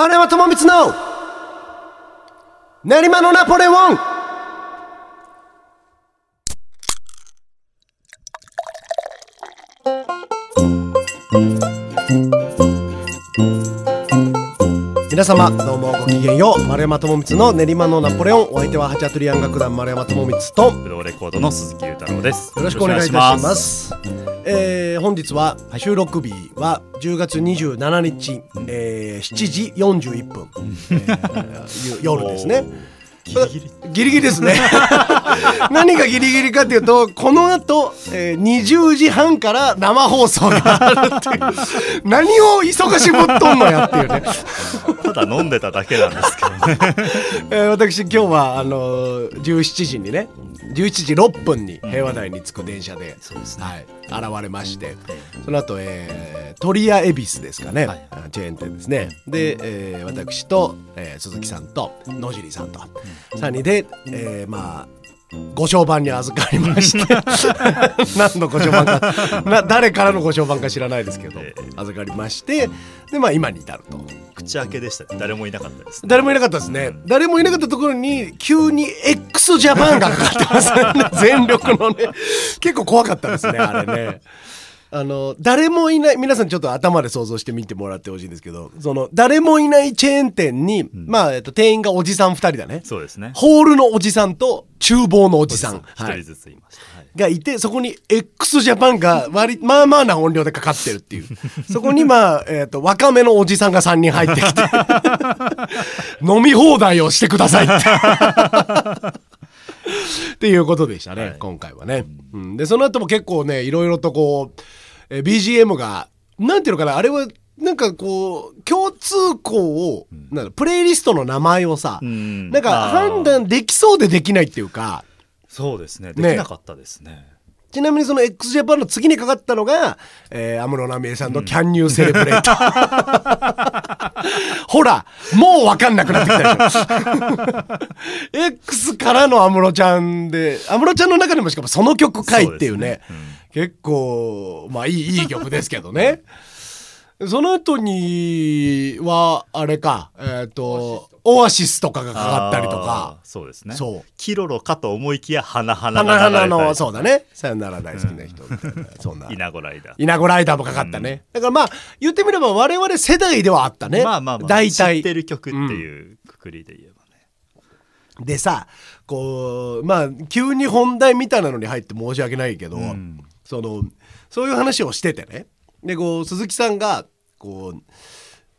丸山智光の。練馬のナポレオン。皆様どうもごきげんよう。丸山智光の練馬のナポレオン。お相手はハチャトリアン楽団丸山智光と。ブローレコードの鈴木裕太郎です。よろしくお願いいたします。えー本日は収録日は10月27日、えー7時41分、えーゆ夜ですね。ギリギリ。ギリギリですね。何がギリギリかっていうとこの後、えー20時半から生放送があるっていう何を忙しぶっとんのやっていうね。ただ飲んでただけなんですけどね。えー私今日はあのー17時にね11時6分に平和台に着く電車で、はい、現れましてその後、えー、鳥屋恵比寿ですかね、はい。チェーン店ですね。で、えー私と、えー鈴木さんと野尻さんと3人で、えーまあご商売に預かりまして。何のご商売か。な誰からのご商売か知らないですけど。ええ。預かりまして。でまあ今に至ると。口開けでしたね。誰もいなかったです、ね。誰もいなかったですね、誰もいなかったところに急に x ジャパンがかかってますね。全力のね。結構怖かったですねあれねあの誰もいない皆さんちょっと頭で想像してみてもらってほしいんですけどその誰もいないチェーン店に、まあ、えっと、店員がおじさん2人だね。そうですね。ホールのおじさんと厨房のおじさん。一はい。人ずついました。はい。がいてそこに x ジャパンが割まあまあな音量でかかってるっていう。そこにまあ、えー、と若めのおじさんが3人入ってきて 飲み放題をしてくださいって。っていうことでしたね、はい。今回はね、うん、でその後も結構ねいろいろとこう、えー BGM がなんていうのかなあれはなんかこう共通項を、なんだプレイリストの名前をさ、ん。なんか判断できそうでできないっていうか。そうですね。でねきなかったですね。ちなみにその x ジャパンの次にかかったのが、えー、安室奈美恵さんの「Can You Celebrate 」ほらもう分かんなくなってきたでしょ。X からの安室ちゃんで安室ちゃんの中でもしかもその曲かいっていうね。そうね結構まあいいいい曲ですけどね。その後にはあれかえっ、とオアシスとかがかかったりとか。そうですね。そう。キロロかと思いきや、花々花々が流れたりのそうだね。さよなら大好きな人。みたいなそんな。稲子ライダー。稲子ライダーもかかったね、だからまあ言ってみれば我々世代ではあったね。まあまあまあ、知大体。ってる曲っていうくくりで言えばね。でさこうまあ急に本題みたいなのに入って申し訳ないけど、んそのそういう話をしててね。でこう鈴木さんがこう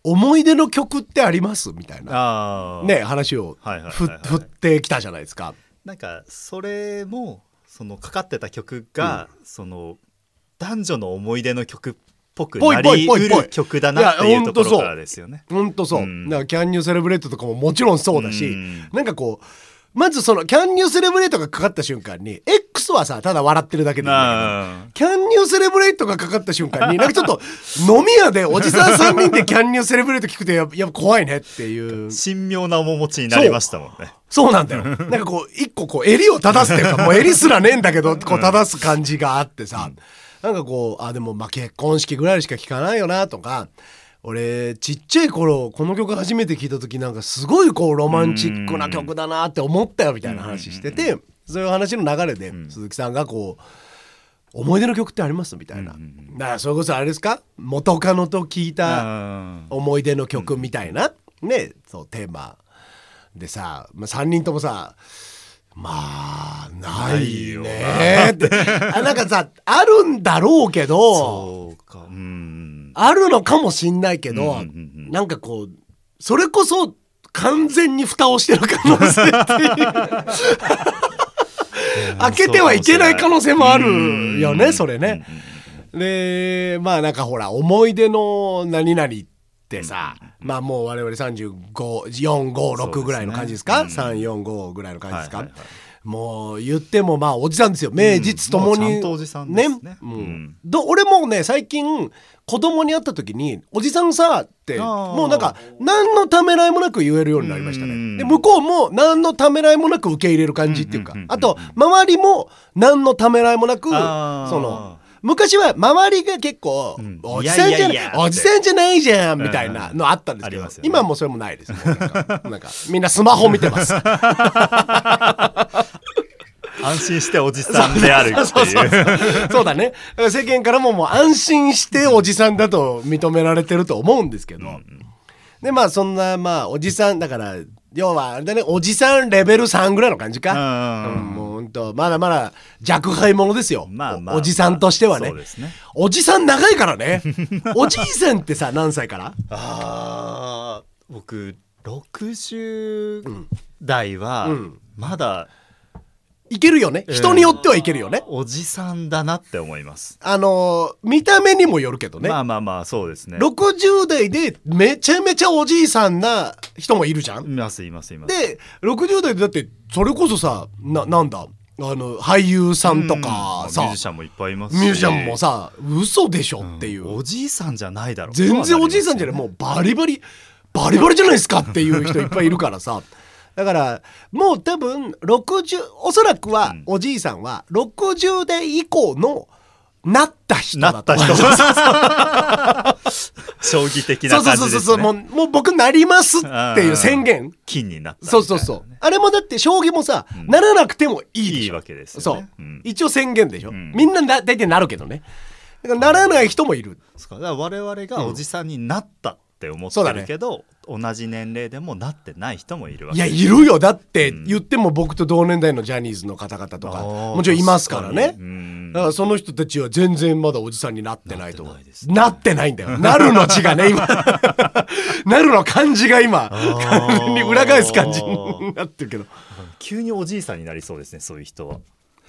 思い出の曲ってあります？みたいな。ね話を振ってきたじゃないですか。なんかそれもそのかかってた曲が、その男女の思い出の曲っぽくなりうる曲だなっていうところからですよね。ほんとそう、うん。だから「キャンニューセレブレート」とかももちろんそうだし、うん。なんかこうまずその「キャンニューセレブレート」がかかった瞬間に X はさただ笑ってるだけだけどあ。キャンニューセレブレイトがかかった瞬間に なんかちょっと飲み屋でおじさん3人でキャンニューセレブレイト聞くと やっぱ怖いねっていう。ー神妙な面持ちになりましたもんね。そう。なんだよ。なんかこう一個こう襟を正すっていうかもう襟すらねえんだけどこう正す感じがあってさ。なんかこうあでもまあ結婚式ぐらいしか聞かないよなとか俺ちっちゃい頃この曲初めて聞いた時なんかすごいこうロマンチックな曲だなって思ったよみたいな話しててそういう話の流れで鈴木さんがこう思い出の曲ってあります？みたいな、だからそれこそあれですか？元カノと聞いたあ思い出の曲みたいな、ねそうテーマ。でさ、まあ、3人ともさまあないねって。あなんかさあるんだろうけど。あるのかもしんないけど、うんうんうん。なんかこうそれこそ完全に蓋をしてる可能性っていう開けてはいけない可能性もあるよねそれね。でまあなんかほら思い出の何々ってさ、まあもう我々35456ぐらいの感じですか、345ぐらいの感じですか、もう言ってもまあおじさんですよ。名実ともに、もうんとおじさんですね。うん。う。んど俺もね最近子供に会った時に「おじさんさ」ってもうなんか何のためらいもなく言えるようになりましたうん。ねで向こうも何のためらいもなく受け入れる感じっていうか。あと周りも何のためらいもなくその昔は周りが結構、うん。おじさんじゃないいやいやいやおじさんじゃないじゃんみたいなのあったんですけど、ありますよね今はもうそれもないです。も うなんかなんかみんなスマホ見てます。安心しておじさんであるって そうそういうそう。そうだね。世間からももう安心しておじさんだと認められてると思うんですけど、でまあそんなまあおじさんだから要はあれだねおじさんレベル3ぐらいの感じか、うんうんもうほんとまだまだ若輩者ですよ、まあまあ。おおじさんとしてはね。そうですね。おじさん長いからね。おじいさんってさ何歳から？あー僕60代はうん。まだいけるよね。人によってはいけるよね、おじさんだなって思います、あのー見た目にもよるけどね、まあまあまあそうですね。60代でめちゃめちゃおじいさんな人もいるじゃん。いますいますいます。で60代でだってそれこそさななんだ？あの俳優さんとかさ、うんミュージシャンもいっぱいいますし。ミュージシャンもさ嘘でしょっていう、おじいさんじゃないだろう。全然おじいさんじゃない。もうバリバリバリバリじゃないですかっていう人いっぱいいるからさだからもう多分60おそらくはおじいさんは60代以降のなった人なった人。将棋的そうそうな感じですそうそうもうねもう僕なりますっていう宣言。金になったみたいなそうそうそう。あれもだって将棋もさ、ならなくてもいいでしょ。いいわけですよそう、ねうん。一応宣言でしょ、ん。みんなだ大体なるけどね。だからならない人もいる。だから我々がおじさんになったって思ってるけど、同じ年齢でもなってない人もいるわいやけいるよ。だって言っても僕と同年代のジャニーズの方々とかあーもちろんいますからね。だからその人たちは全然まだおじさんになってないと思うなってないですね。なってないんだよ。なるの字がね今。なるの漢字が今完全に裏返す感じになってるけど。急におじいさんになりそうですねそういう人は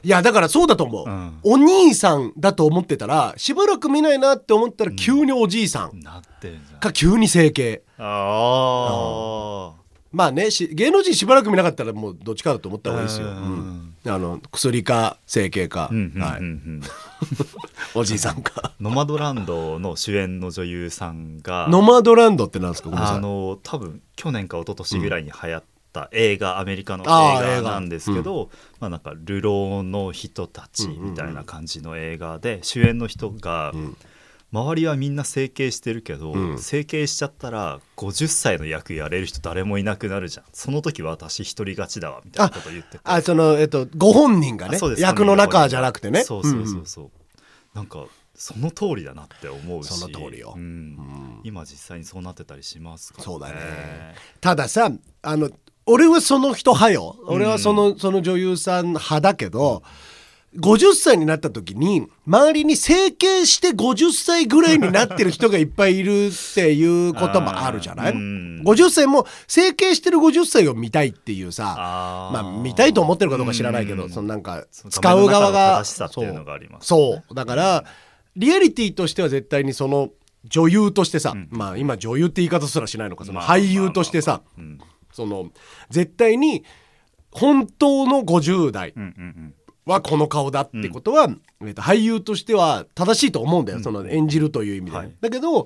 いやだからそうだと思う、うん。お兄さんだと思ってたらしばらく見ないなって思ったら急におじいさん。なってるんじゃん。か急に整形。あまあねし芸能人しばらく見なかったらもうどっちかだと思った方がいいですよ、ううんん。あの薬か整形か、あうんうんはいうん。うんおじいさんか。ノマドランドの主演の女優さんが。ノマドランドってなんですか？あの多分去年か一昨年ぐらいに流行った映画、アメリカの映画なんですけど、まあなんか流浪の人たちみたいな感じの映画で、主演の人が、ん。周りはみんな整形してるけど、うん。整形しちゃったら50歳の役やれる人誰もいなくなるじゃん。その時は私一人勝ちだわみたいなこと言ってて。あそのえっとご本人がね役の中じゃなくてね。そうそうんそうそう、なんかその通りだなって思うし。その通りよ。うん。今実際にそうなってたりしますからそうだね。たださあの俺はその人派よ。俺はその,、その女優さん派だけど、50歳になった時に周りに整形して50歳ぐらいになってる人がいっぱいいるっていうこともあるじゃない？あーうん。50歳も整形してる50歳を見たいっていうさまあ見たいと思ってるかどうか知らないけどうん。そのなんか使う側がそう。だからリアリティとしては絶対にその女優としてさ、まあ今女優って言い方すらしないのかそのまあ。俳優としてさ、うんその絶対に本当の50代はこの顔だってことは、え俳優としては正しいと思うんだよ、その演じるという意味で、はい。だけど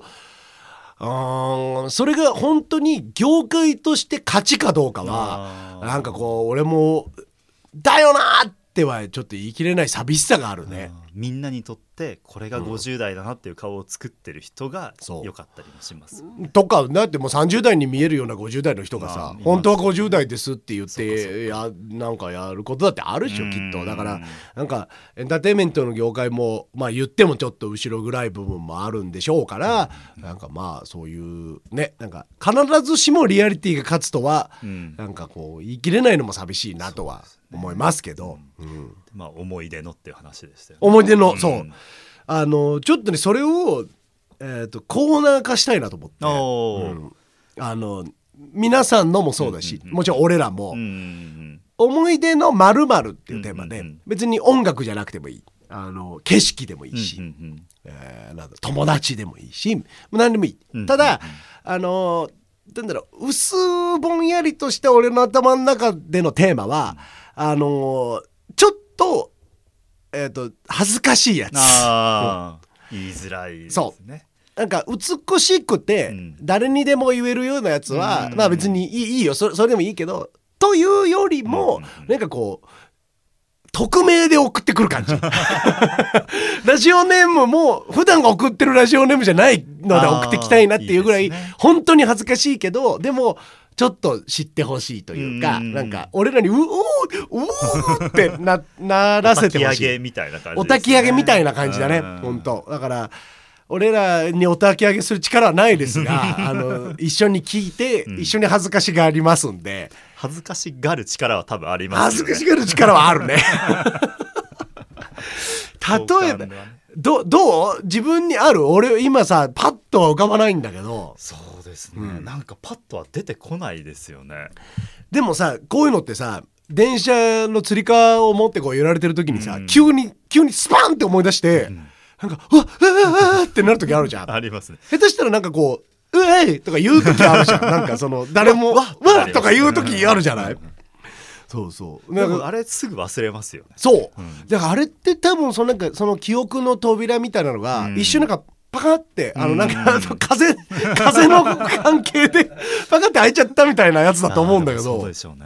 うーんそれが本当に業界として勝ちかどうかはなんかこう俺もだよなーってはちょっと言い切れない寂しさがあるね。みんなにとってこれが50代だなっていう顔を作ってる人がそう。良かったりもします。とかだってもう30代に見えるような50代の人がまさあ本当は50代ですって言ってやなんかやることだってあるでしょきっと。だからうんなんかエンターテインメントの業界もまあ言ってもちょっと後ろ暗い部分もあるんでしょうからなんかまあそういうねなんか必ずしもリアリティが勝つとはうん。なんかこう言い切れないのも寂しいなとは思いますけど。うんまあ思い出のっていう話でしたよね。思い出のん。そう。あのちょっとねそれをえーとコーナー化したいなと思って。うん。あの皆さんのもそうだし、もちろん俺らも、思い出のまるっていうテーマで、別に音楽じゃなくてもいい。あの景色でもいいし、えーなんだ友達でもいいし何でもいい、うんただあのなんだろう薄ぼんやりとした俺の頭の中でのテーマは、あのちょっとえっ、と恥ずかしいやつ。ああ言いづらいですそね。なんか美しくてうん。誰にでも言えるようなやつは、うん。まあ別にいいいいよ。それそれでもいいけどというよりも、うん。なんかこう匿名で送ってくる感じ。ラジオネームも普段送ってるラジオネームじゃないので送ってきたいなっていうぐらい本当に恥ずかしいけどでもちょっと知ってほしいというかうん。なんか俺らにうおーうおーってな ならせてほしい。お焚き上げみたいな感じね。お焚き上げみたいな感じだねうん。本当。だから俺らにお焚き上げする力はないですが あの一緒に聞いて、ん。一緒に恥ずかしがありますんで。恥ずかしがる力は多分ありますよね。恥ずかしがる力はあるね。例えばねどどう？自分にある？俺今さパッとは浮かばないんだけど。そうですね、うん。なんかパッとは出てこないですよね。でもさこういうのってさ電車のつり革を持ってこう揺られてる時にさ、うん。急に急にスパンって思い出して、ん。なんか「うわっうわっうわっうわっ」ってなる時あるじゃん。ありますね。下手したらなんかこう「うえい!」とか言う時あるじゃん。なんかその誰も「わわっ!」とか言う時あるじゃない？そうそう。でなんかもあれすぐ忘れますよね。そう、うん。だからあれって多分そのなんかその記憶の扉みたいなのが、うん。一瞬なんかパカってあのなんか、風風の関係でパカって開いちゃったみたいなやつだと思うんだけど。そうでしょうね。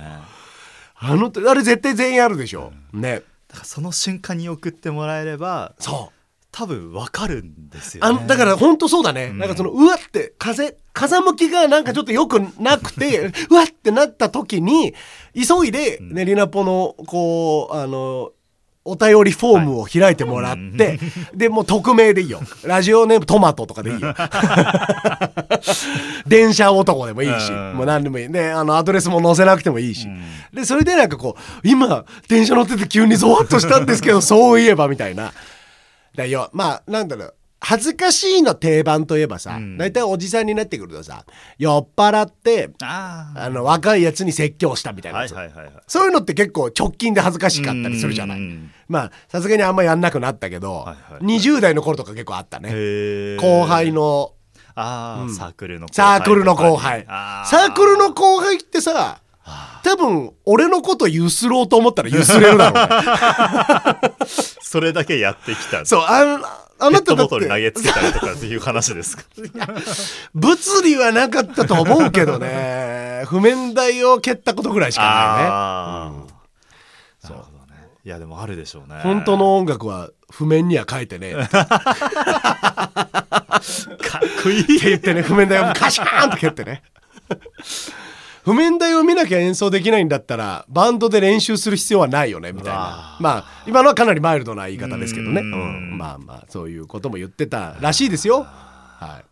あのあれ絶対全員あるでしょ、ね。だからその瞬間に送ってもらえればそう。多分わかるんですよね。あのだから本当そうだね、うん。なんかそのうわって風風向きがなんかちょっと良くなくて うわってなった時に急いで、ねリナポのこうあのお便りフォームを開いてもらって、でもう匿名でいいよ。ラジオネームトマトとかでいいよ。電車男でもいいし、うん。もう何でもいい。であのアドレスも載せなくてもいいし、うん。でそれでなんかこう今電車乗ってて急にゾワッとしたんですけどそういえばみたいな。だよ。まあなんだろう恥ずかしいの定番といえばさ、うん。大体おじさんになってくるとさ酔っ払ってああの若いやつに説教したみたいあなはいはいはいはい。そういうのって結構直近で恥ずかしかったりするじゃない。うん。まあさすがにあんまやんなくなったけど、はいはい20代の頃とか結構あったね。後輩のああ、うん。サークルの後サークルの後輩。あサークルの後輩ってさ多分俺のことゆすろうと思ったらゆすれるだろうね。それだけやってきた。そうあのあなただって。ボトル投げつけたりとかっていう話ですか。物理はなかったと思うけどね。譜面台を蹴ったことぐらいしかないね。ああ、なるほどね。いやでもあるでしょうね。本当の音楽は譜面には書いてねって。かっこいい。言ってね譜面台をカシャーンと蹴ってね譜面台を見なきゃ演奏できないんだったらバンドで練習する必要はないよねみたいうな。わまあ今のはかなりマイルドな言い方ですけどね、ううん。んまあまあそういうことも言ってたらしいですよ。はい。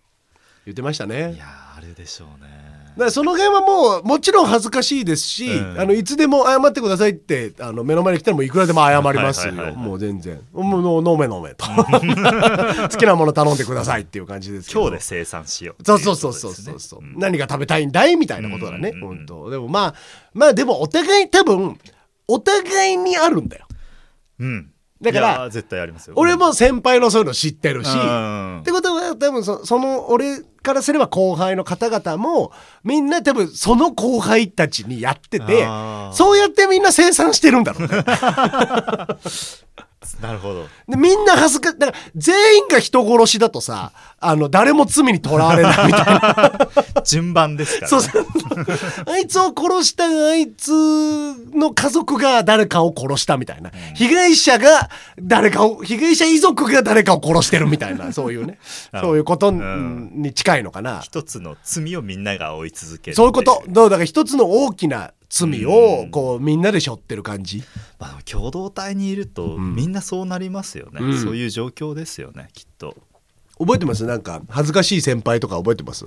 言ってましたね。いやあるでしょうねらその辺はもうもちろん恥ずかしいですし、うん。あのいつでも謝ってくださいってあの目の前に来たらもういくらでも謝りますよ、もう全然。もう飲め飲めと。好きなもの頼んでくださいっていう感じですけど。今日で生産しようそうそうそうそうそうそう、何が食べたいんだいみたいなことだね、うんうんうん。本当。でもまあまあでもお互い多分お互いにあるんだよ。うんだからいや絶対ありますよ。俺も先輩のそういうの知ってるし、うん。ってことは多分そその俺からすれば後輩の方々もみんな多分その後輩たちにやっててあー。そうやってみんな生産してるんだろうね なるほど。でみんな恥ずかだから全員が人殺しだとさあの誰も罪にとらわれないみたいな。順番ですから、ね、そうそう。あいつを殺したあいつの家族が誰かを殺したみたいな、被害者が誰かを被害者遺族が誰かを殺してるみたいな そういうね。あそういうことんに近いのかな、一つの罪をみんなが追い続けるそういうこと。だから一つの大きな罪をこうみんなで背負ってる感じ？まあ、共同体にいると、ん。みんなそうなりますよね、うん。そういう状況ですよねきっと。覚えてます？なんか恥ずかしい先輩とか覚えてます？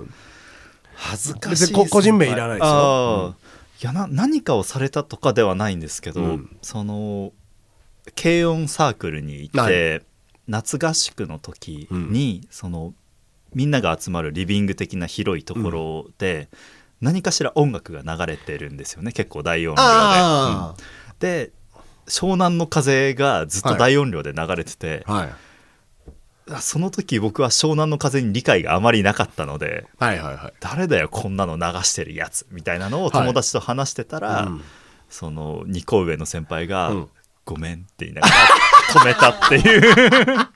恥ずかしい個人名いらないですよ。いやな何かをされたとかではないんですけど、うん。その軽音サークルに行って、夏合宿の時に、そのみんなが集まるリビング的な広いところで、何かしら音楽が流れてるんですよね。結構大音量で。あうん。で湘南の風がずっと大音量で流れてて、あ、はい、あその時僕は湘南の風に理解があまりなかったのではいはいはい。誰だよこんなの流してるやつみたいなのを友達と話してたら、うん。その2個上の先輩が「うん。ごめん」って言いながら 止めたっていう。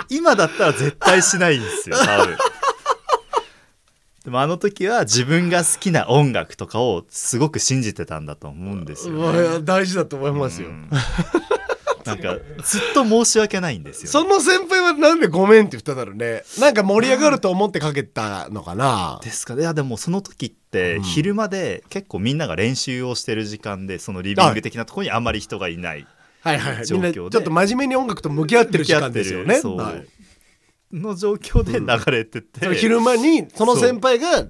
今だったら絶対しないんですよ多分でもあの時は自分が好きな音楽とかをすごく信じてたんだと思うんですよ、ね、大事だと思いますよ、うん。なんかずっと申し訳ないんですよ、その先輩はなんでごめんって言っただろうね。なんか盛り上がると思ってかけたのかな。ですかね。いやでもその時ってうん。昼間で結構みんなが練習をしてる時間でそのリビング的なところにあまり人がいないはい。はいはい。ちょっと真面目に音楽と向き合ってる時間ですよねの状況で流れてて、その昼間にその先輩が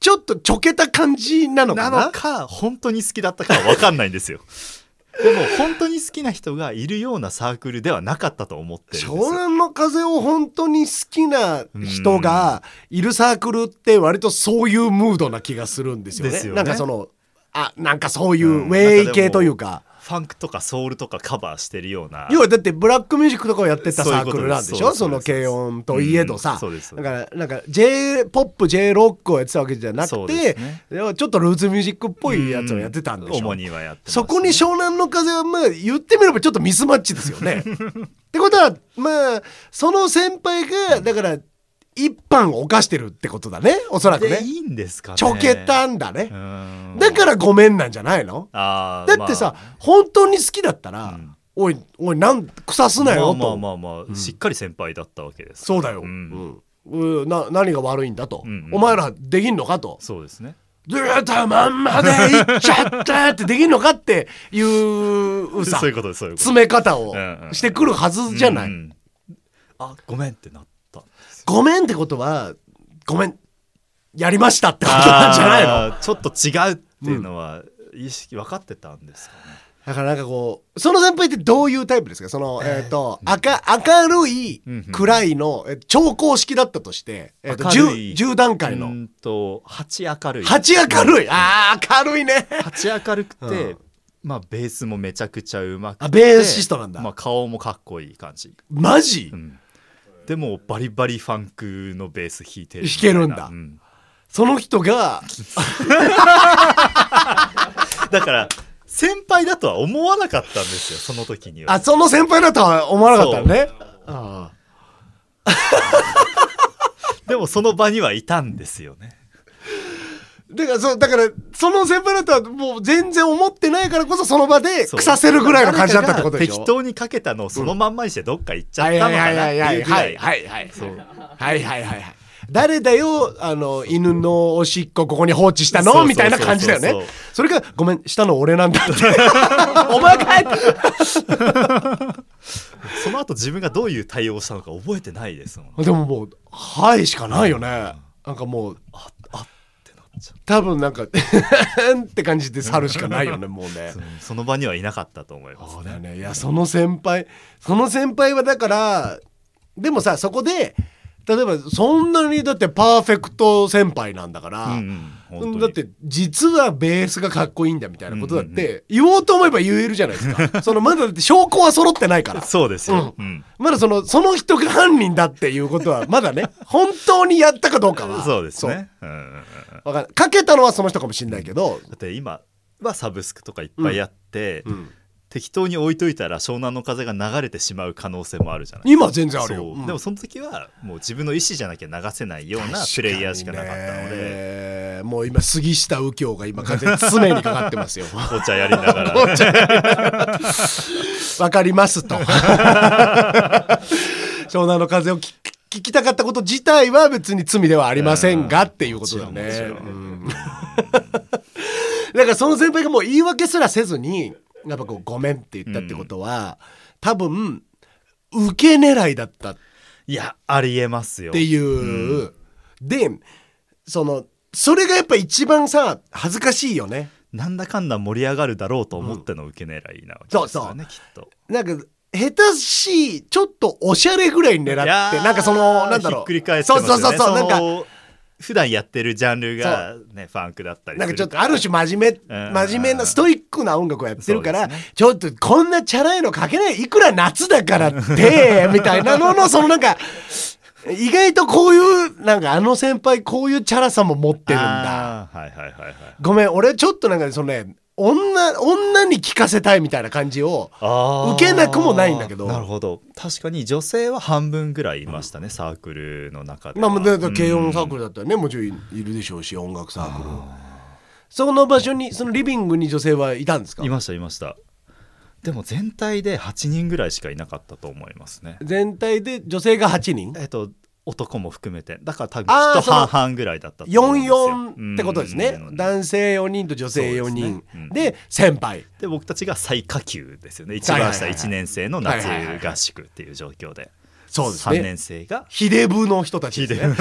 ちょっとちょけた感じなのかな？なのか本当に好きだったかは分かんないんですよ。でも本当に好きな人がいるようなサークルではなかったと思ってるん湘南の風を本当に好きな人がいるサークルって割とそういうムードな気がするんですよね。よね。なんかそのあなんかそういううん。ウェイ系というか。ファンクとかソウルとかカバーしてるような要はだってブラックミュージックとかをやってたサークルなんでしょ？その軽音といえどさ、だからなんか j ポップ j ロックをやってたわけじゃなくて、ね。ちょっとルーツミュージックっぽいやつをやってたんでしょ、主にはやってね。そこに湘南の風はまあ言ってみればちょっとミスマッチですよね。ってことはまあその先輩がだから一般を犯してるってことだね。おそらくね。でいいんですかね。ちょけたんだね。うん。だからごめんなんじゃないの？だってさ、まあ本当に好きだったら、うん。おいおいなん腐すなよと、まあまあまあまあ、しっかり先輩だったわけです。そうだよ、ううん。んうん。な何が悪いんだと、うんうん。お前らできんのかと。そうですね。ずーっとまんまでいっちゃったってできんのかっていうさ そういうことですそういうこと詰め方をしてくるはずじゃない、うんあごめんってなっごめんってことはごめんやりましたってことなんじゃないの？あーちょっと違うっていうのは意識分かってたんですかね、だからなんかこうその先輩ってどういうタイプですか？そのえっ、と明明るいうんうん。暗いのえ超公式だったとして、えーと明るい。10, 10段階の。うんと8明るい。8明るい。あー明るいね。8明るくて、うん。まあベースもめちゃくちゃうまくてあベーシストなんだ。まあ、顔もかっこいい感じ、マジ、うん、でもバリバリファンクのベース弾いてるみ弾けるんだ。うん。その人が だから先輩だとは思わなかったんですよその時には。あその先輩だとは思わなかったのね。あ でもその場にはいたんですよね。ーだからそうだからその先輩だとはもう全然思ってないからこそその場で腐せるぐらいの感じだったってことでしょ。適当にかけたのをそのまんまにしてどっか行っちゃっはいたのかはいはいはいなっていうぐらはいいはいはいはい。はいはいはい誰だよあの犬のおしっこここに放置したの？みたいな感じだよね。それがごめんしたの俺なんだって。お前かいその後自分がどういう対応をしたのか覚えてないですもんでももう「はい」しかないよね。なんかもう多分なんか って感じで去るしかないよねもうね。その場にはいなかったと思います。そうだよね。いやその先輩その先輩はだからでもさそこで例えばそんなにだってパーフェクト先輩なんだから、うんうんだって実はベースがかっこいいんだみたいなことだって言おうと思えば言えるじゃないですか。そのまだだって証拠は揃ってないから。そうですよ、うん。まだそのその人が犯人だっていうことはまだね本当にやったかどうかは。そうですね。うんうんかんない。かけたのはその人かもしれないけど、だって今はサブスクとかいっぱいあって、うん。適当に置いといたら湘南の風が流れてしまう可能性もあるじゃない今全然あるよ、そう。うん。でもその時はもう自分の意思じゃなきゃ流せないようなプレイヤーしかなかったので。でもう今杉下右京が今完全に常にかかってますよ。紅 茶やりながら。わかりますと。湘南の風を聞聞きたかったこと自体は別に罪ではありませんがっていうことだよねだからその先輩がもう言い訳すらせずにやっぱこうごめんって言ったってことは、多分受け狙いだったっいやありえますよ。ていう、でそのそれがやっぱ一番さ恥ずかしいよね。なんだかんだ盛り上がるだろうと思っての受け狙いなわけですよね、きっと。なんか下手しいちょっとおしゃれぐらいに狙ってなんかそのなんだろう。ひっくり返ってますよね。そうそうそうそうなんかの普段やってるジャンルがねファンクだったりなんかちょっとある種真面目うん。真面目なストイックな音楽をやってるから、ねちょっとこんなチャラいのかけないいくら夏だからってみたいなののそのなんか意外とこういうなんかあの先輩こういうチャラさも持ってるんだ。はいはいはいはい。ごめん俺ちょっとなんかそのね女女に聞かせたいみたいな感じを受けなくもないんだけど。なるほど。確かに女性は半分ぐらいいましたね、サークルの中では。まあ軽音サークルだったらねもちろんいるでしょうし音楽サークル。その場所にそのリビングに女性はいたんですか？いましたいました。でも全体で8人ぐらいしかいなかったと思いますね。全体で女性が8人？えっと男も含めて。だから多分きっと半々ぐらいだったと思うんですよ。44ってことですね。うん。男性4人と女性4人。ですね。うん。で先輩。で僕たちが最下級ですよね。一番下1年生の夏合宿っていう状況で。3そうですね。年生が。ヒデブの人たちですね。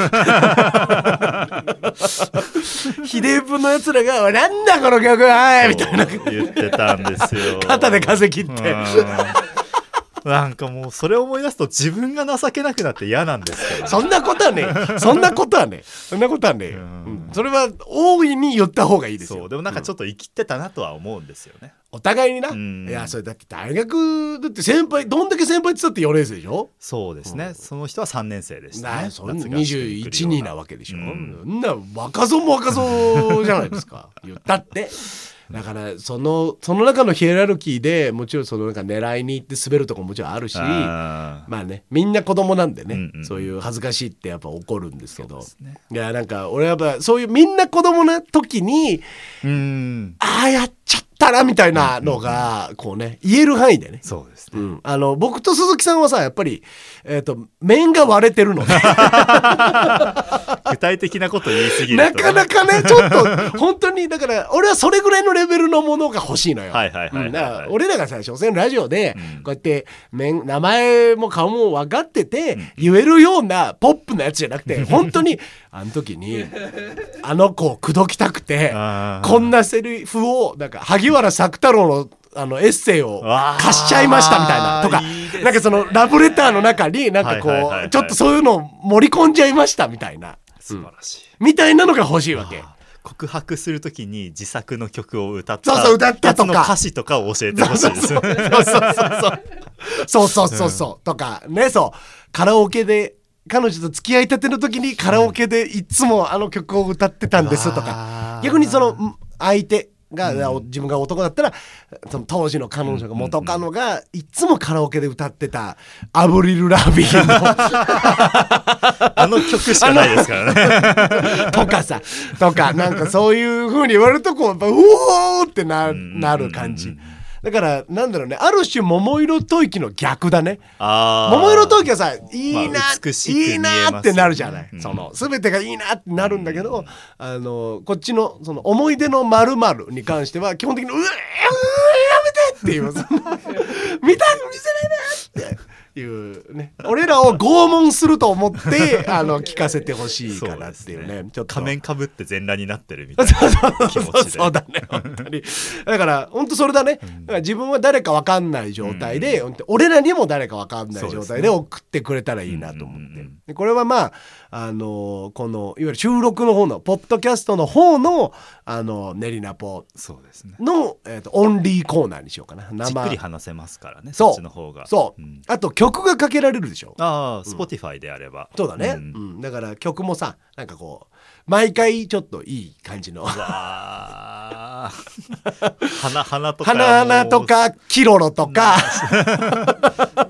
ヒデブ。のやつらが「なんだこの曲はい!」みたいな。言ってたんですよ。肩で風切って。うん なんかもうそれを思い出すと自分が情けなくなって嫌なんですけどね。そんなことはねそんなことはねそんなことはね、うん。うん。それは大いに言った方がいいですよ。そう。でもなんかちょっと生きてたなとは思うんですよね、お互いにな、うん。いやそれだって大学だって先輩どんだけ先輩って言ったって4年生でしょ？そうですね、その人は3年生でしたね。なそんな夏合宿に来る21ような。人なわけでしょ、うんな若造も若造じゃないですか。言ったってだからそのその中のヒエラルキーでもちろんそのなんか狙いに行って滑るとこももちろんあるしあまあねみんな子供なんでね、うんうんそういう恥ずかしいってやっぱ起こるんですけど。ね。いやなんか俺やっぱそういうみんな子供な時にああやっちゃったなみたいなのがこうね言える範囲でね。そうですね、うん、あの僕と鈴木さんはさやっぱり、えー、と面が割れてるので。具体的なこと言い過ぎなかなかねちょっと本当にだから俺はそれぐらいのレベルのものが欲しいのよ。はいはいはいはいはい。うん。俺らがさ所詮ラジオでうん。こうやって面名前も顔も分かってて言えるようなポップなやつじゃなくて本当にあの時にあの子を口説きたくてこんなセリフをなんか萩原作太郎のあのエッセイを貸しちゃいましたみたいな。とか、ね、なんかそのラブレターの中になんかこう、ちょっとそういうの盛り込んじゃいましたみたいな。素晴らしい、みたいなのが欲しいわけ。告白するときに自作の曲を歌ったそうそう歌ったとか。歌詞とかを教えてほしいです。そうそうそう。そうそうそうそう、とかねそう。カラオケで彼女と付き合いたての時にカラオケでいつもあの曲を歌ってたんですとか、逆にその相手が、自分が男だったらその当時の彼女が元カノがいつもカラオケで歌ってた「アブリル・ラビーの」あの曲しかないですからね。とかさとかなんかそういう風に言われるとこうやっぱうおーってなん。なる感じだからなんだろうね。ある種桃色吐息の逆だね。桃色吐息はさいいな、まあいいなってなるじゃない、うん。その全てがいいなってなるんだけど、あのこっちのその思い出のまるに関しては基本的にうわうわやめてっていう見たく見せないでっていうね。俺らを拷問すると思って あの聞かせてほしいかなっていうね。ちょっと。仮面かぶって全裸になってるみたいな気持ちで。そうだね本当に。だから本当それだね、だから自分は誰か分かんない状態で、本当俺らにも誰か分かんない状態で送ってくれたらいいなと思って、うんうんうん。でこれはまああのこのいわゆる収録の方のポッドキャストの方のあのネリナポそうですね。の、えー、とオンリーコーナーにしようかな。じっくり話せますからねそう。そっちの方が。そう、ん。あと曲がかけられるでしょ。ああ Spotify であれば。そうだね、ん。うん。だから曲もさなんかこう毎回ちょっといい感じの。わあ花花とか花々とかキロロとか、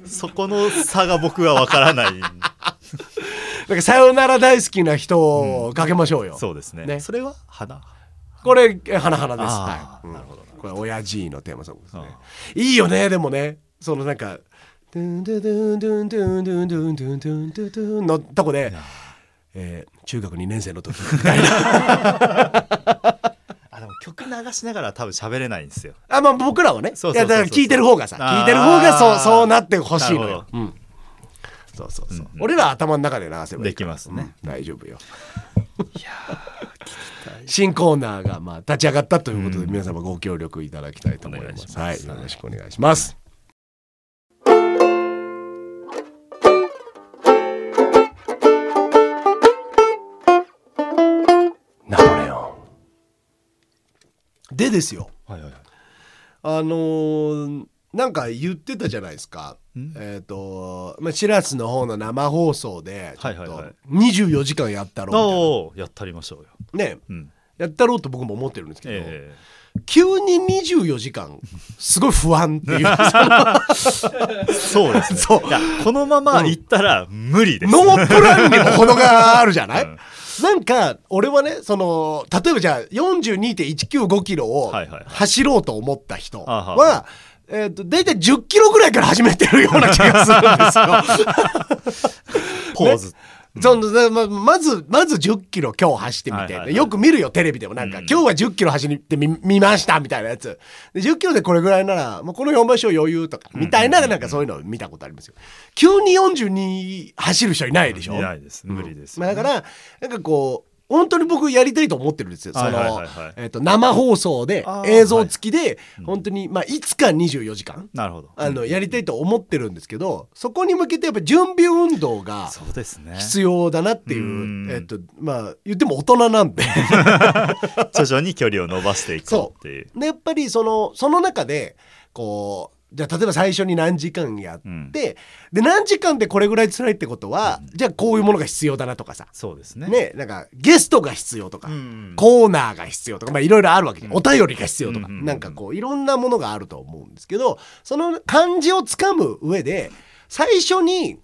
そこの差が僕は分からないかさよなら大好きな人をかけましょうよ。そうですねねそれは花これえ花々です。あはい。なるほどこれ親父のテーマソングですねあ。いいよねでもねそのなんかドゥンドゥドゥンドゥンドゥンドゥンドゥンドゥンドゥンドゥンドゥンのとこで、えー中学2年生の時みたいな。曲流しながら多分喋れないんですよあまあ僕らはね。そうそうそうそういやだから聞いてる方がさ聞いてる方がそうそうなってほしいのよ。うん。そうそうそう。うんうん俺ら頭の中で流せばいいできますねうん大丈夫よ。新コーナーがまあ立ち上がったということで、皆様ご協力いただきたいと思います。はい、よろしくお願いします。ナポレオン。でですよ。はいはいはいあのーなんか言ってたじゃないですか。ん。えっ、と、まあ、シラスの方の生放送で、ちょっとはい。はいはい24時間やったろうみたいな。おおやったりましょうよ。ね、うん。やったろうと僕も思ってるんですけど、え急に24時間すごい不安っていう。えそうですね。そう。このまま行ったら無理です、ノープランにも程があるじゃない、うん。なんか俺はねその例えばじゃあ42.195キロをはいはいはい。走ろうと思った人あはは、えっ、と大体10キロぐらいから始めてるような気がするんですよ。ポーズ、そのでままずまず10キロ今日走ってみて、はいはいはいよく見るよテレビでも。なんか、うん今日は10キロ走ってみ見ましたみたいなやつ。で10キロでこれぐらいなら、まあ、この4倍勝余裕とかみたいななんかそういうのを見たことありますよ。急に42走る人いないでしょ？いないです。無理ですよまあ、ね、だからなんかこう本当に僕やりたいと思ってるんですよ。その、えっ、と生放送で映像付きで、本当にまあいつか24時間なるほど。あのやりたいと思ってるんんですけど、そこに向けてやっぱ準備運動がそうですね。必要だなっていう、うん。えっとまあ言っても大人なんで。徐々に距離を伸ばしていこうっていう。でやっぱりそのその中でこうじゃあ例えば最初に何時間やって、うん。で何時間でこれぐらい辛いってことは、じゃあこういうものが必要だなとかさ。そうですね。ねなんかゲストが必要とか、うんコーナーが必要とかまあいろいろあるわけじゃん、うん。お便りが必要とか、うんうんうんなんかこういろんなものがあると思うんですけどその漢字をつかむ上で最初に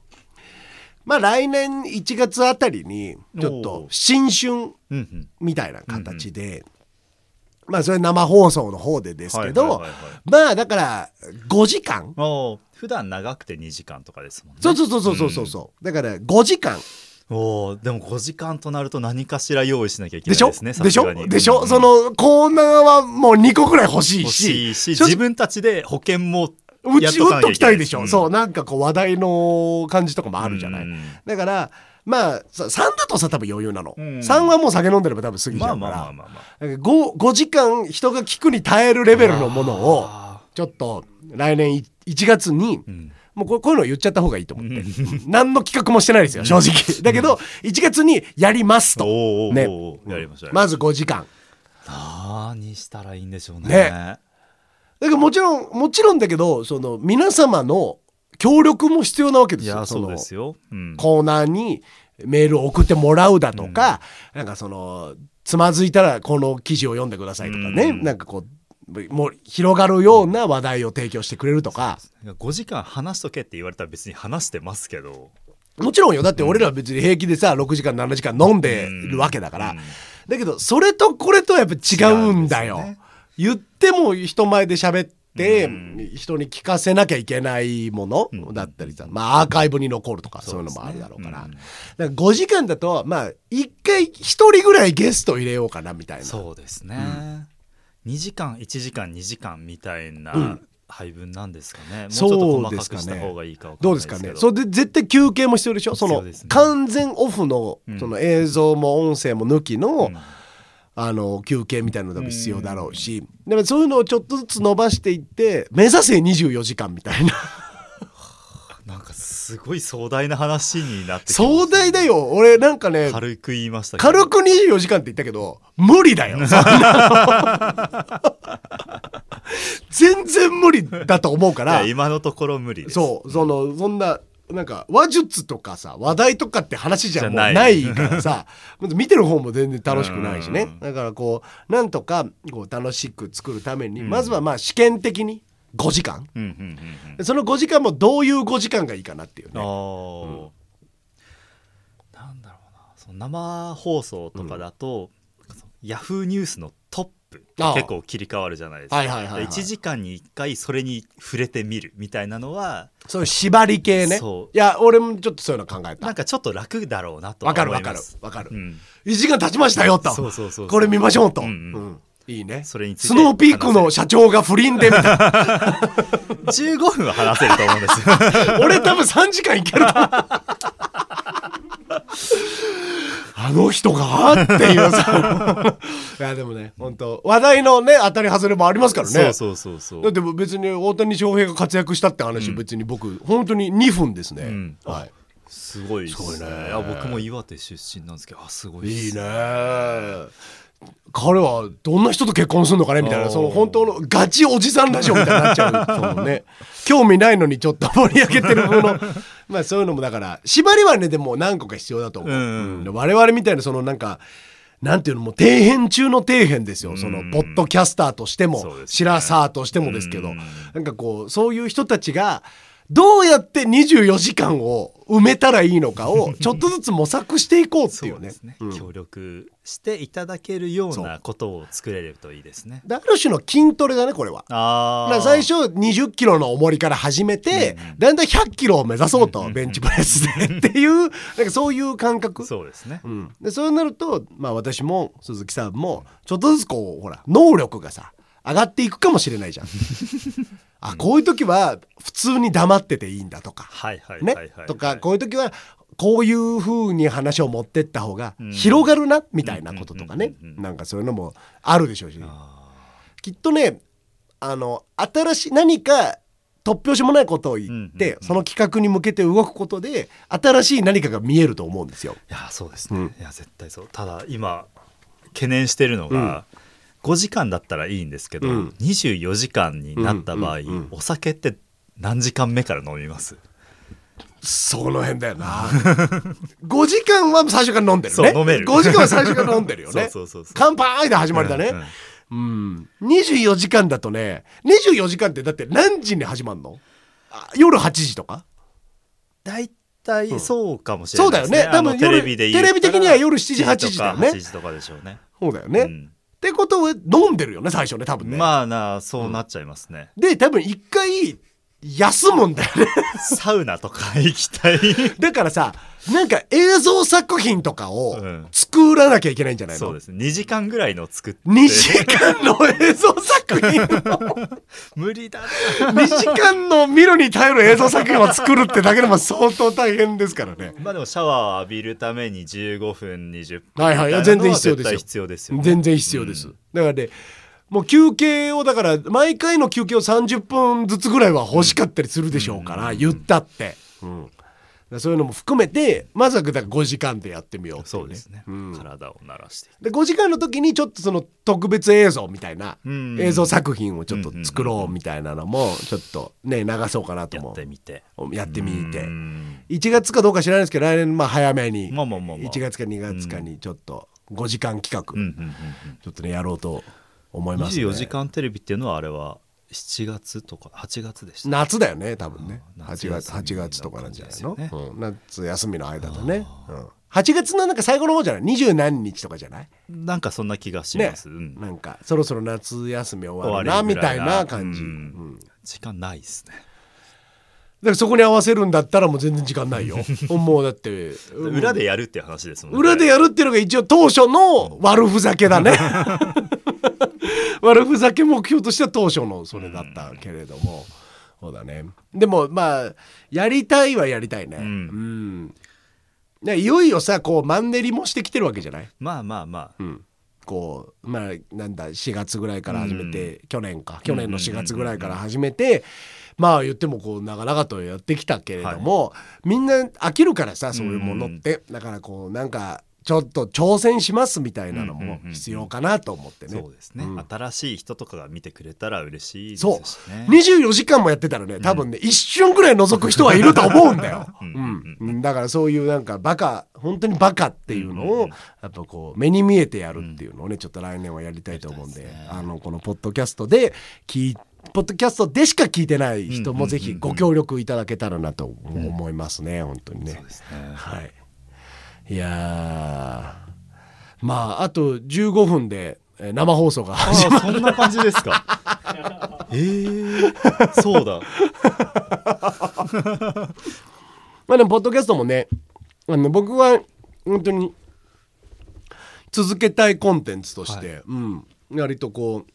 まあ来年1月あたりにちょっと新春うんうん。みたいな形で、まあそれ生放送の方でですけど、まあだから5時間。普段長くて2時間とかですもんね。そうそうそうそうそうそう。そうだから5時間。おーでも5時間となると何かしら用意しなきゃいけないですねでしょ？でしょ、うん。そのコーナーはもう2個ぐらい欲しい欲ししいし自分たちで保険もうち打っときたいでしょ、うん。そう。なんかこう話題の感じとかもあるじゃない、うん。だからまあさ3だとさ多分余裕なの、うん。3はもう酒飲んでれば多分過ぎちゃうから、あまあまあまあだから 5, 5時間人が聞くに耐えるレベルのものをあちょっと来年1月に、ーうん。もうこうこういうの言っちゃった方がいいと思って、何の企画もしてないですよ正直。だけど1月にやりますと。ね。まず5時間。何したらいいんでしょうね。ね。だからもちろんもちろんだけどその皆様の協力も必要なわけですよそうのですよ、うん。コーナーにメールを送ってもらうだとか、なんかそのつまずいたらこの記事を読んでくださいとかね、うん。なんかこうもう広がるような話題を提供してくれるとか、5時間話しとけって言われたら別に話してますけど。もちろんよ。だって俺ら別に平気でさ6時間7時間飲んでるわけだから、うん。だけどそれとこれとはやっぱ違うんだよ。ね。言っても人前で喋って、うん。人に聞かせなきゃいけないものうん。だったりさ、まあアーカイブに残るとかそういうのもあるだろうから。だから5時間だとまあ1回1人ぐらいゲスト入れようかなみたいな。そうですね、2時間1時間2時間みたいな、うん。配分なんですかね。もうちょっとそう細ですかくした方がいいかど。うですかね。それで絶対休憩も必要でしょ？その完全オフのうん。その映像も音声も抜きの、うんあの休憩みたいなのも必要だろうし、でもそういうのをちょっとずつ伸ばしていって目指せ24時間みたいな。なんかすごい壮大な話になってきます壮大だよ。俺なんかね軽く言いましたけど。軽く24時間って言ったけど無理だよ。全然無理だと思うかいらや今のところ無理です。そうそのそんななんか話術とかさ話題とかって話じゃない。からさ 見てる方も全然楽しくないしね。うん。だからこうなんとかこう楽しく作るために、うん。まずはまあ試験的に5時間。うんうんうんうん。その5時間もどういう5時間がいいかなっていうあねー。なんだろうな。その生放送とかだと、ヤフーニュースのプ結構切り替わるじゃないですか、はいはいはいはい。1時間に1回それに触れてみるみたいなのはそういう縛り系ね。そう。いや俺もちょっとそういうの考えた。なんかちょっと楽だろうなとはわかるわかる思いますわかる、うん。1時間経ちましたよと。そうそうそうそう。これ見ましょうと、うんうん。うん。いいね。それについてスノーピークの社長が不倫でみたいな。15分は話せると思うんですよ。俺多分3時間いけると思うあの人が？っていうさ。いやでもね本当話題のね当たり外れもありますからね。そうそうそうそう。だって別に大谷翔平が活躍したって話、別に僕本当に2分ですね、ん。はい。すごいですすごいね。いや僕も岩手出身なんですけどあすごいっすいいね彼はどんな人と結婚するのかね？みたいなその本当のガチおじさんラジオみたいになっちゃう。そのね。興味ないのにちょっと盛り上げてるもの。まあそういうのもだから縛りはねでも何個か必要だと思う、うん。うん。我々みたいなそのなんかなんていうのもう底辺中の底辺ですよ、そのポッドキャスターとしても、ね。シラサーとしてもですけど、うん。なんかこうそういう人たちがどうやって24時間を埋めたらいいのかを ちょっとずつ模索していこうっていうね。ね、うん。協力していただけるようなことを作れるといいですね。である種の筋トレだねこれは。最初20キロの重りから始めて、うんうん。だんだん100キロを目指そうと、うんうん。ベンチプレスでっていう なんかそういう感覚。そうですね。うん、でそうなると、まあ、私も鈴木さんもちょっとずつこうほら能力がさ上がっていくかもしれないじゃん。あこういう時は普通に黙ってていいんだとか、はいはいね。とかこういう時はこういう風に話を持ってった方がうん。広がるなみたいなこととかね。なんかそういうのもあるでしょうし。あきっとねあの新しい何か突拍子もないことを言って、その企画に向けて動くことで新しい何かが見えると思うんですよ。ーいやそうですね、うん。いや絶対そう。ただ今懸念してるのが、5時間だったらいいんですけど、うん。24時間になった場合、うんうん。うんお酒って何時間目から飲みます？その辺だよな。5時間は最初から飲んでるね。そう飲める。5時間は最初から飲んでるよね。そうそうそうそう。乾杯で始まりだね。うんうん。うん、24時間だとね24時間ってだって何時に始まるの？あ夜8時とか？大体そうかもしれそうだよないですね、あのね。多分夜テレビでテレビ的には夜7時8時だよね。7時とか8時とかでしょうね。そうだよね、っうんてことは飲んでるよね最初ね多分ね、まあなそうなっちゃいますね、で多分一回休むんだよね。サウナとか行きたい？だからさなんか映像作品とかをうん。作らなきゃいけないんじゃないの、そうですね。2時間ぐらいの作って。2時間の映像作品を。無理だね2時間の見るに耐える映像作品を作るってだけでも相当大変ですからね。まあでもシャワーを浴びるために15分20分。はいはい。全然必要ですよ。全然必要です、うん。だからねもう休憩をだから毎回の休憩を30分ずつぐらいは欲しかったりするでしょうから、うん。言ったって、うん、そういうのも含めてまずはだから5時間でやってみようそうですね、うん。体を慣らして。で5時間の時にちょっとその特別映像みたいなうん。映像作品をちょっと作ろうみたいなのもちょっとね流そうかなとや思ってみて。うやってみて。うん。1月かどうか知らないですけど来年まあ早めに。まあまあまあまあ。1月か2月かにちょっと5時間企画ちょっとねやろうと思いますね。24時間テレビっていうのはあれは7月とか8月でした夏だよね多分ね。夏8月休み8月とかなんじゃないの、だったん。ですうん、夏休みの間だね、うん、8月のなんか最後の方じゃない？二十何日とかじゃない？なんかそんな気がしねます、うん。なんかそろそろ夏休み終わ終るな。みたいな感じ、ううん。ん時間ないですね。だからそこに合わせるんだったらもう全然時間ないよ。もうだってうん。裏でやるっていう話ですもんね。裏でやるっていうのが一応当初の悪ふざけだね 悪ふざけ目標としては当初のそれだったけれども、そうだね。でもまあやりたいはやりたいね。うん。うん。ねいよいよさこうマンネリもしてきてるわけじゃない、まあまあまあ。うん、こうまあなんだ4月ぐらいから始めて、去年か。去年の4月ぐらいから始めて、まあ言ってもこう長々とやってきたけれども、みんな飽きるからさそういうものって、だからこうなんかちょっと挑戦しますみたいなのも必要かなと思ってね。そうですね、うん。新しい人とかが見てくれたら嬉しいですそう。しね24時間もやってたらね多分ね、一瞬ぐらい覗く人はいると思うんだよ、う うんんうん。だからそういうなんかバカ本当にバカっていうのをうんうんうん。やっぱこう目に見えてやるっていうのをねちょっと来年はやりたいと思うんでですね。あのこのポッドキャストで聞いポッドキャストでしか聞いてない人もぜひご協力いただけたらなと思いますね、本当にね。そう。ですね。はい、いやー。まああと15分でえー生放送があ始まあそんな感じですか？えー、そうだ。まあでもポッドキャストもねあの僕は本当に続けたいコンテンツとして、うん、割とこ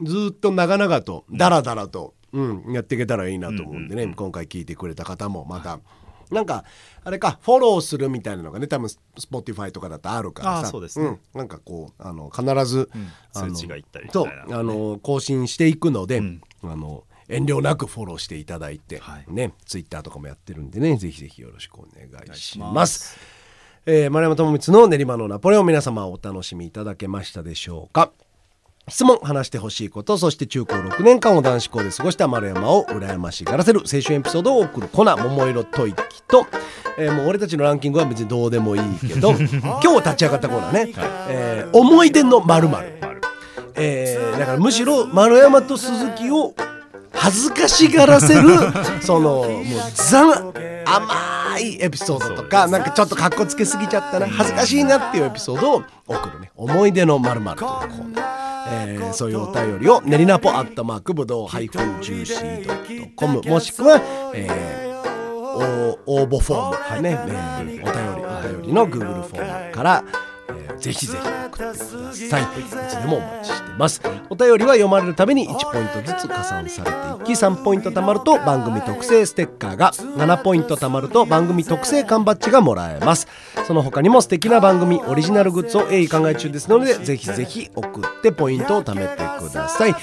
うずっと長々とダラダラと、うん、やっていけたらいいなと思うんでね、今回聞いてくれた方もまた、なんかあれかフォローするみたいなのがね多分 Spotify とかだとあるからさ。あそうですね。ん、なんかこうあの必ず、あの通知がいったりみたね。あの更新していくので、ん。あの遠慮なくフォローしていただいて、はい。ねツイッターとかもやってるんでねぜひぜひよろしくお願いします。ます。えー丸山智光の練馬のナポレオン皆様お楽しみいただけましたでしょうか質問話してほしいことそして中高6年間を男子校で過ごした丸山を羨ましがらせる青春エピソードを送るコナ桃色吐息と、えーもう俺たちのランキングは別にどうでもいいけど 今日立ち上がったコーナーね、えー思い出の〇〇。えーだからむしろ丸山と鈴木を恥ずかしがらせる そのもうザ甘いエピソードとかなんかちょっとかっこつけすぎちゃったな恥ずかしいなっていうエピソードを送るね。思い出のまるというコーナーえー、そういうお便りを練りナポアットマークぶどうハイフンジューシー .com もしくは、えー、応募フォーム、ねえー、お便りお便りの Google フォームからぜひぜひ。送ってくださいいつでもお待ちしてます。お便りは読まれるために1ポイントずつ加算されていき3ポイント貯まると番組特製ステッカーが7ポイント貯まると番組特製缶バッジがもらえます。その他にも素敵な番組オリジナルグッズを鋭意考え中ですのでぜひぜひ送ってポイントを貯めてください。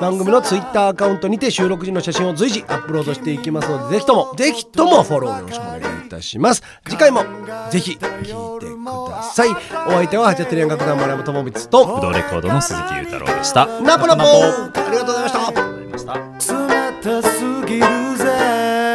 番組の Twitter アカウントにて収録時の写真を随時アップロードしていきますのでぜひともぜひともフォローよろしくお願いいたします。次回もぜひ聴いてください。お相手はハチャテレン楽団丸山智光と不動レコードの鈴木裕太郎でした。ナポナポ。ありがとうございました。ありがとうございました。冷たすぎるぜ